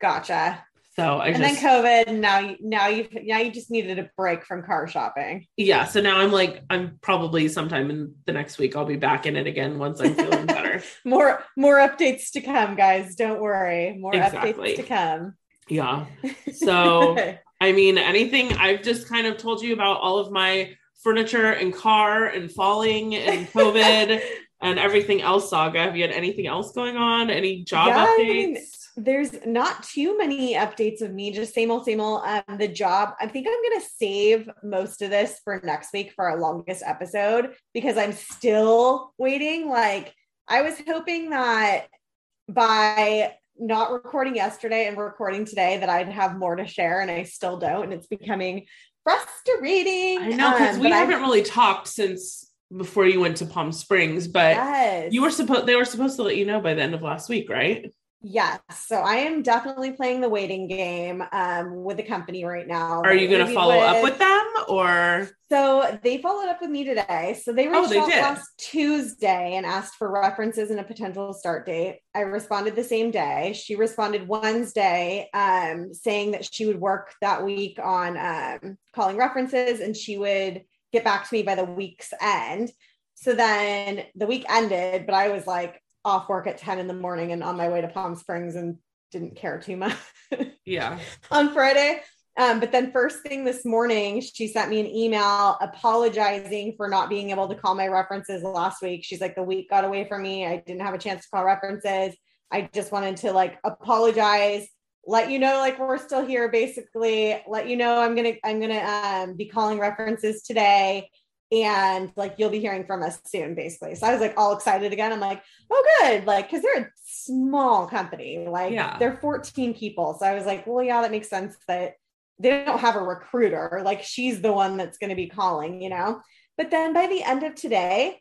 Gotcha.
So I
and
just,
then COVID. Now you now you now you just needed a break from car shopping.
Yeah. So now I'm like I'm probably sometime in the next week I'll be back in it again once I'm feeling better.
more more updates to come, guys. Don't worry. More exactly. updates to come.
Yeah. So I mean, anything I've just kind of told you about all of my furniture and car and falling and COVID and everything else saga. Have you had anything else going on? Any job yeah, updates? I mean,
there's not too many updates of me, just same old, same old. Um, the job, I think I'm going to save most of this for next week for our longest episode because I'm still waiting. Like, I was hoping that by not recording yesterday and recording today that I'd have more to share and I still don't. And it's becoming frustrating.
I know because um, we haven't I've, really talked since before you went to Palm Springs, but yes. you were supposed they were supposed to let you know by the end of last week, right?
Yes. So I am definitely playing the waiting game um, with the company right now.
Are you going to follow with... up with them or?
So they followed up with me today. So they reached oh, they out did. last Tuesday and asked for references and a potential start date. I responded the same day. She responded Wednesday um, saying that she would work that week on um, calling references and she would get back to me by the week's end. So then the week ended, but I was like, off work at 10 in the morning and on my way to Palm Springs and didn't care too much.
yeah.
on Friday. Um, but then first thing this morning, she sent me an email apologizing for not being able to call my references last week. She's like, the week got away from me. I didn't have a chance to call references. I just wanted to like apologize, let you know like we're still here, basically. Let you know I'm gonna I'm gonna um, be calling references today and like you'll be hearing from us soon basically. So i was like all excited again. I'm like oh good like because they're a small company like yeah. they're 14 people. So i was like well yeah that makes sense that they don't have a recruiter like she's the one that's going to be calling you know? But then by the end of today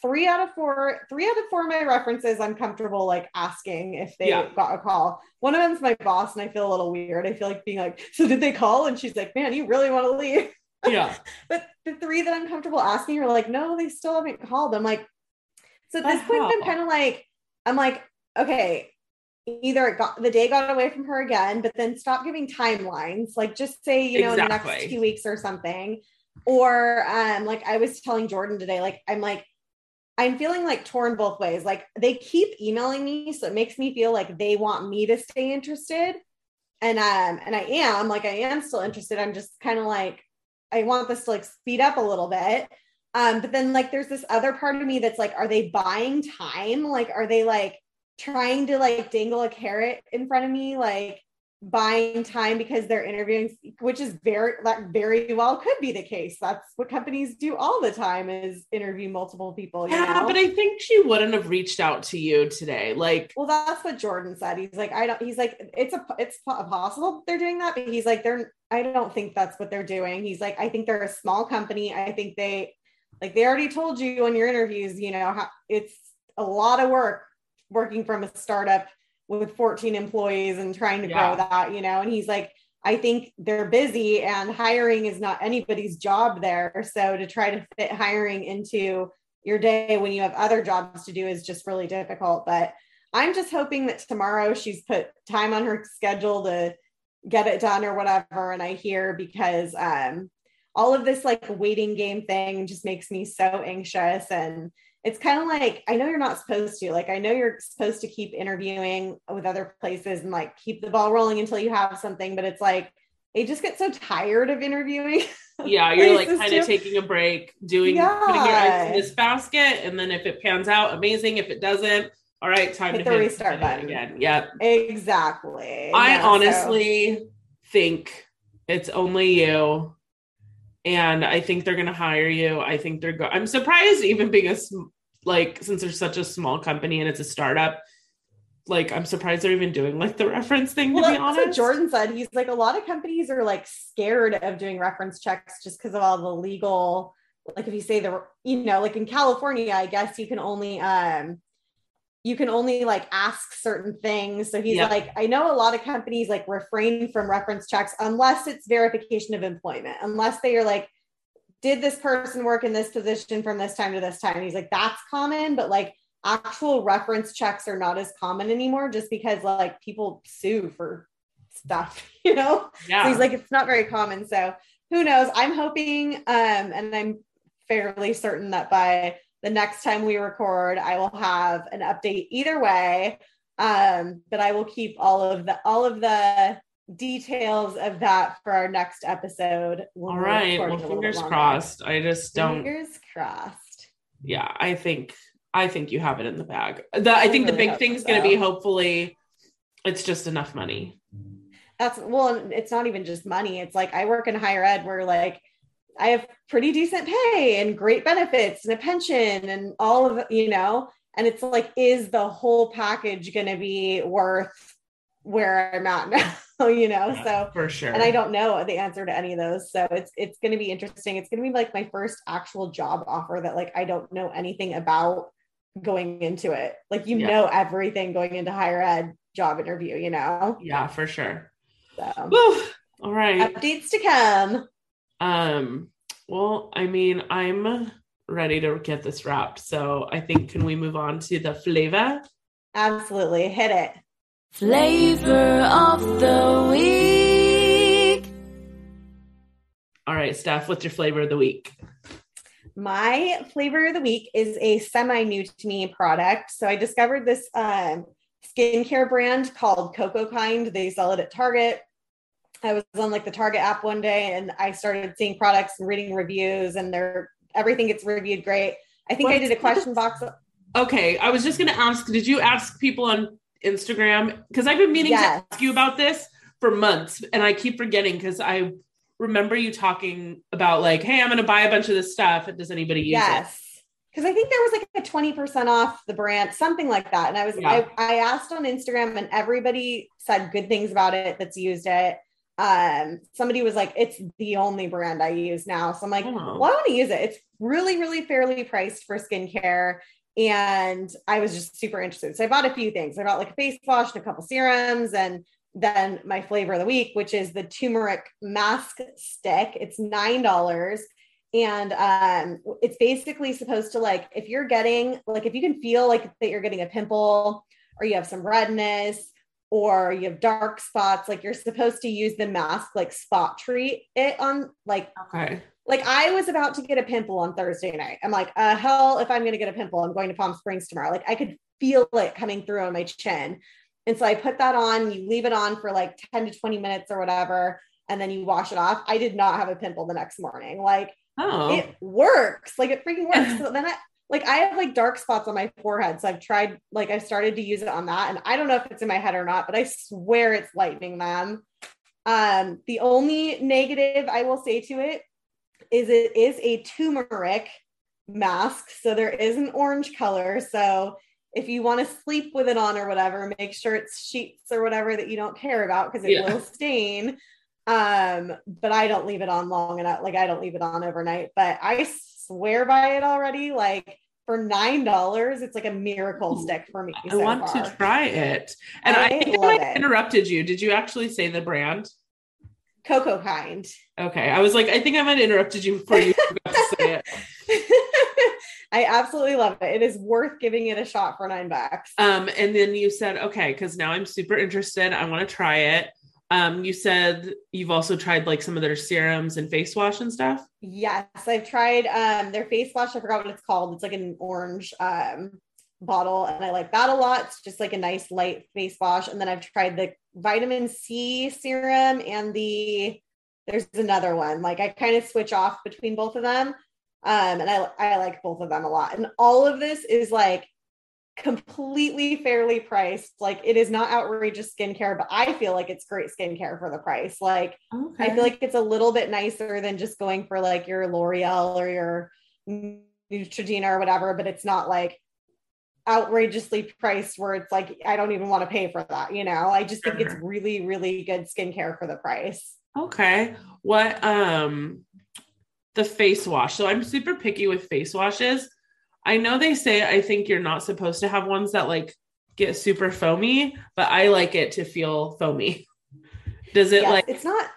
three out of four three out of four of my references i'm comfortable like asking if they yeah. got a call. One of them's my boss and i feel a little weird. I feel like being like so did they call? And she's like man you really want to leave
yeah.
but the three that I'm comfortable asking are like, no, they still haven't called. I'm like, so at this point, I'm kind of like, I'm like, okay, either it got the day got away from her again, but then stop giving timelines. Like just say, you know, exactly. in the next two weeks or something. Or um, like I was telling Jordan today, like I'm like, I'm feeling like torn both ways. Like they keep emailing me, so it makes me feel like they want me to stay interested. And um, and I am like I am still interested. I'm just kind of like, I want this to like speed up a little bit. Um, but then like there's this other part of me that's like, are they buying time? Like, are they like trying to like dangle a carrot in front of me? Like, buying time because they're interviewing which is very that very well could be the case. That's what companies do all the time is interview multiple people
yeah
know?
but i think she wouldn't have reached out to you today like
well that's what jordan said. He's like i don't he's like it's a it's possible they're doing that but he's like they're i don't think that's what they're doing. He's like i think they're a small company. I think they like they already told you on your interviews you know how it's a lot of work working from a startup with 14 employees and trying to yeah. grow that, you know, and he's like, I think they're busy and hiring is not anybody's job there. So to try to fit hiring into your day when you have other jobs to do is just really difficult. But I'm just hoping that tomorrow she's put time on her schedule to get it done or whatever. And I hear because um, all of this like waiting game thing just makes me so anxious and it's kind of like I know you're not supposed to. Like I know you're supposed to keep interviewing with other places and like keep the ball rolling until you have something, but it's like they just get so tired of interviewing.
Yeah, you're like kind of taking a break, doing yeah. putting your eggs in this basket, and then if it pans out, amazing. If it doesn't, all right, time
hit
to
the hit restart button
again. Yep,
exactly.
I yeah, honestly so. think it's only you and I think they're going to hire you. I think they're go- I'm surprised even being a like since they're such a small company and it's a startup like I'm surprised they're even doing like the reference thing. Well, to be honest,
what Jordan said he's like a lot of companies are like scared of doing reference checks just because of all the legal. Like if you say the you know like in California, I guess you can only um you can only like ask certain things. So he's yep. like, I know a lot of companies like refrain from reference checks unless it's verification of employment, unless they are like did this person work in this position from this time to this time? And he's like, that's common, but like actual reference checks are not as common anymore just because like people sue for stuff, you know? Yeah. So he's like, it's not very common. So who knows? I'm hoping, um, and I'm fairly certain that by the next time we record, I will have an update either way. Um, but I will keep all of the all of the details of that for our next episode.
All right. Well, fingers crossed. I just don't.
Fingers crossed.
Yeah, I think I think you have it in the bag. The I, I think really the big thing's so. going to be hopefully it's just enough money.
That's well, it's not even just money. It's like I work in higher ed where like I have pretty decent pay and great benefits and a pension and all of you know, and it's like, is the whole package going to be worth where I'm at now? you know yeah, so
for sure
and i don't know the answer to any of those so it's it's going to be interesting. It's going to be like my first actual job offer that like i don't know anything about going into it. Like you yeah. know everything going into higher ed job interview you know?
Yeah for sure. So Woo! all right.
updates to come.
Um well i mean i'm ready to get this wrapped so i think can we move on to the flavor?
Absolutely hit it
Flavor of the week. All right, Steph, what's your flavor of the week?
My flavor of the week is a semi new to me product. So I discovered this um, skincare brand called Cocokind. They sell it at Target. I was on like the Target app one day and I started seeing products and reading reviews, and they're everything gets reviewed great. I think What's I did a question box.
Okay, I was just going to ask did you ask people on Instagram? Because I've been meaning yes. to ask you about this for months and I keep forgetting because I remember you talking about like, hey, I'm going to buy a bunch of this stuff. Does anybody use it? yes. it?
Because I think there was like a 20% off the brand, something like that. And I was, yeah. I, I asked on Instagram and everybody said good things about it that's used it. Um, somebody was like, it's the only brand I use now. So I'm like, oh. well, I want to use it. It's really, really fairly priced for skincare and I was just super interested. So I bought a few things. I bought like a face wash and a couple serums, and then my flavor of the week, which is the turmeric mask stick. It's nine dollars, and um, it's basically supposed to like if you're getting like if you can feel like that you're getting a pimple or you have some redness or you have dark spots, like you're supposed to use the mask like spot treat it on like
okay
like I was about to get a pimple on Thursday night. I'm like, uh, hell, if I'm going to get a pimple, I'm going to Palm Springs tomorrow. Like I could feel it coming through on my chin. And so I put that on, you leave it on for like 10 to 20 minutes or whatever, and then you wash it off. I did not have a pimple the next morning. Like oh. it works. Like it freaking works. so then I like I have like dark spots on my forehead. So I've tried like I started to use it on that. And I don't know if it's in my head or not, but I swear it's lightening them. Um, the only negative I will say to it is it is a turmeric mask. So there is an orange color. So if you want to sleep with it on or whatever, make sure it's sheets or whatever that you don't care about because it yeah. will stain. Um, but I don't leave it on long enough. Like I don't leave it on overnight, but I swear by it already. Like for nine dollars, it's like a miracle stick for me.
I so want far. to try it. And I, I I interrupted you. Did you actually say the brand?
Cocokind.
Okay. I was like, I think I might have interrupted you before you to say it.
I absolutely love it. It is worth giving it a shot for nine bucks.
Um, and then you said, okay, because now I'm super interested. I want to try it. Um, you said you've also tried like some of their serums and face wash and stuff.
Yes, I've tried um their face wash. I forgot what it's called. It's like an orange um bottle, and I like that a lot. It's just like a nice light face wash. And then I've tried the vitamin C serum and the there's another one. Like I kind of switch off between both of them. Um, and I I like both of them a lot. And all of this is like completely fairly priced. Like it is not outrageous skincare, but I feel like it's great skincare for the price. Like okay. I feel like it's a little bit nicer than just going for like your L'Oreal or your Neutrogena or whatever, but it's not like outrageously priced where it's like I don't even want to pay for that, you know. I just think it's really really good skincare for the price.
Okay. What um the face wash. So I'm super picky with face washes. I know they say I think you're not supposed to have ones that like get super foamy, but I like it to feel foamy. Does it yes, like
it's not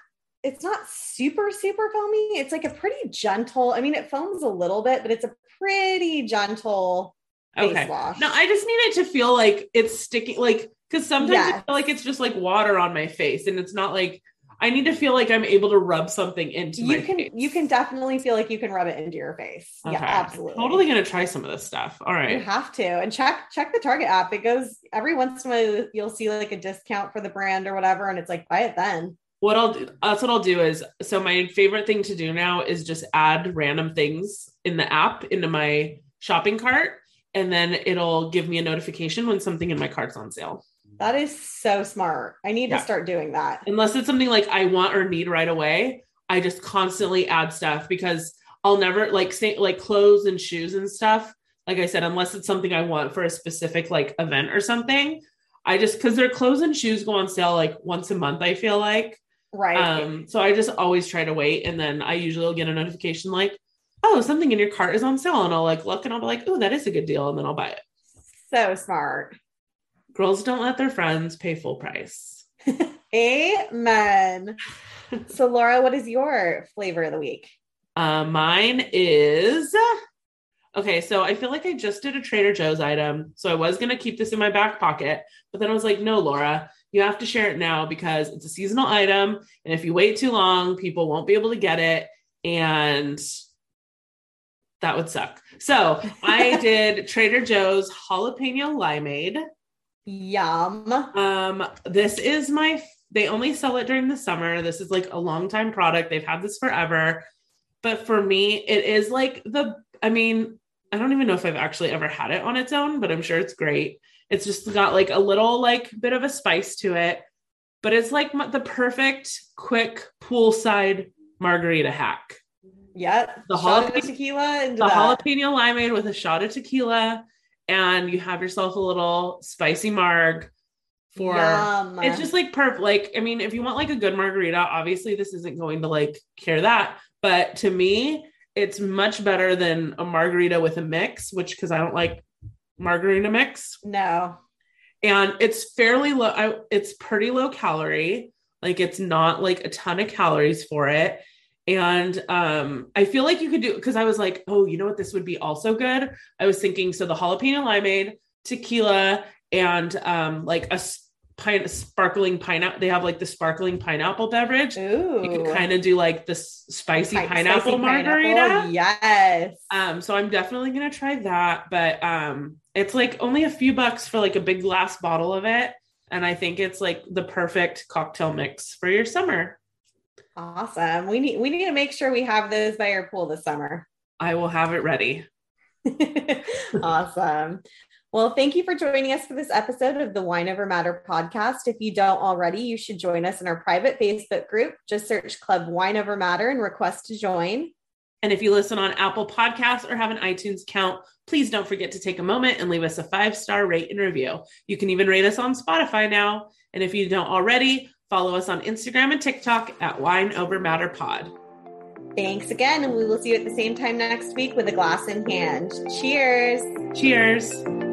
it's not super super foamy. It's like a pretty gentle. I mean, it foams a little bit, but it's a pretty gentle okay. wash.
No, I just need it to feel like it's sticking like because sometimes yes. I feel like it's just like water on my face and it's not like I need to feel like I'm able to rub something into
you can face. you can definitely feel like you can rub it into your face. Okay. Yeah, absolutely.
totally gonna try some of this stuff. All right.
You have to. And check check the Target app. It goes every once in a while you'll see like a discount for the brand or whatever. And it's like buy it then.
What I'll do that's what I'll do is so my favorite thing to do now is just add random things in the app into my shopping cart and then it'll give me a notification when something in my cart's on sale.
That is so smart. I need yeah. to start doing that.
Unless it's something like I want or need right away, I just constantly add stuff because I'll never like say like clothes and shoes and stuff. Like I said, unless it's something I want for a specific like event or something, I just because their clothes and shoes go on sale like once a month. I feel like
right.
Um, so I just always try to wait, and then I usually will get a notification like, "Oh, something in your cart is on sale," and I'll like look and I'll be like, "Oh, that is a good deal," and then I'll buy it.
So smart
girls don't let their friends pay full price.
Amen. so, Laura, what is your flavor of the week?
Uh, mine is okay. So, I feel like I just did a Trader Joe's item. So, I was going to keep this in my back pocket, but then I was like, no, Laura, you have to share it now because it's a seasonal item. And if you wait too long, people won't be able to get it. And that would suck. So, I did Trader Joe's jalapeno limeade.
Yum.
Um, this is my they only sell it during the summer. This is like a long time product. They've had this forever. But for me, it is like the I mean, I don't even know if I've actually ever had it on its own, but I'm sure it's great. It's just got like a little like bit of a spice to it, but it's like the perfect quick poolside margarita hack.
Yeah, the jalapeno tequila, and
the that. jalapeno limeade with a shot of tequila, and you have yourself a little spicy marg for Yum. it's just like perfect. Like, I mean, if you want like a good margarita, obviously this isn't going to like cure that. But to me, it's much better than a margarita with a mix, which because I don't like margarita mix.
No.
And it's fairly low, I, it's pretty low calorie. Like it's not like a ton of calories for it. And um, I feel like you could do because I was like, oh, you know what, this would be also good. I was thinking so the jalapeno limeade, tequila, and um, like a pine sparkling pineapple. They have like the sparkling pineapple beverage.
Ooh.
You could kind of do like the spicy pineapple spicy margarita. Pineapple.
Yes.
Um, so I'm definitely gonna try that. But um, it's like only a few bucks for like a big glass bottle of it. And I think it's like the perfect cocktail mix for your summer.
Awesome. We need we need to make sure we have those by our pool this summer.
I will have it ready.
awesome. Well, thank you for joining us for this episode of the Wine Over Matter podcast. If you don't already, you should join us in our private Facebook group. Just search Club Wine Over Matter and request to join.
And if you listen on Apple Podcasts or have an iTunes account, please don't forget to take a moment and leave us a five star rate and review. You can even rate us on Spotify now. And if you don't already, Follow us on Instagram and TikTok at Wine Over Matter Pod.
Thanks again, and we will see you at the same time next week with a glass in hand. Cheers.
Cheers.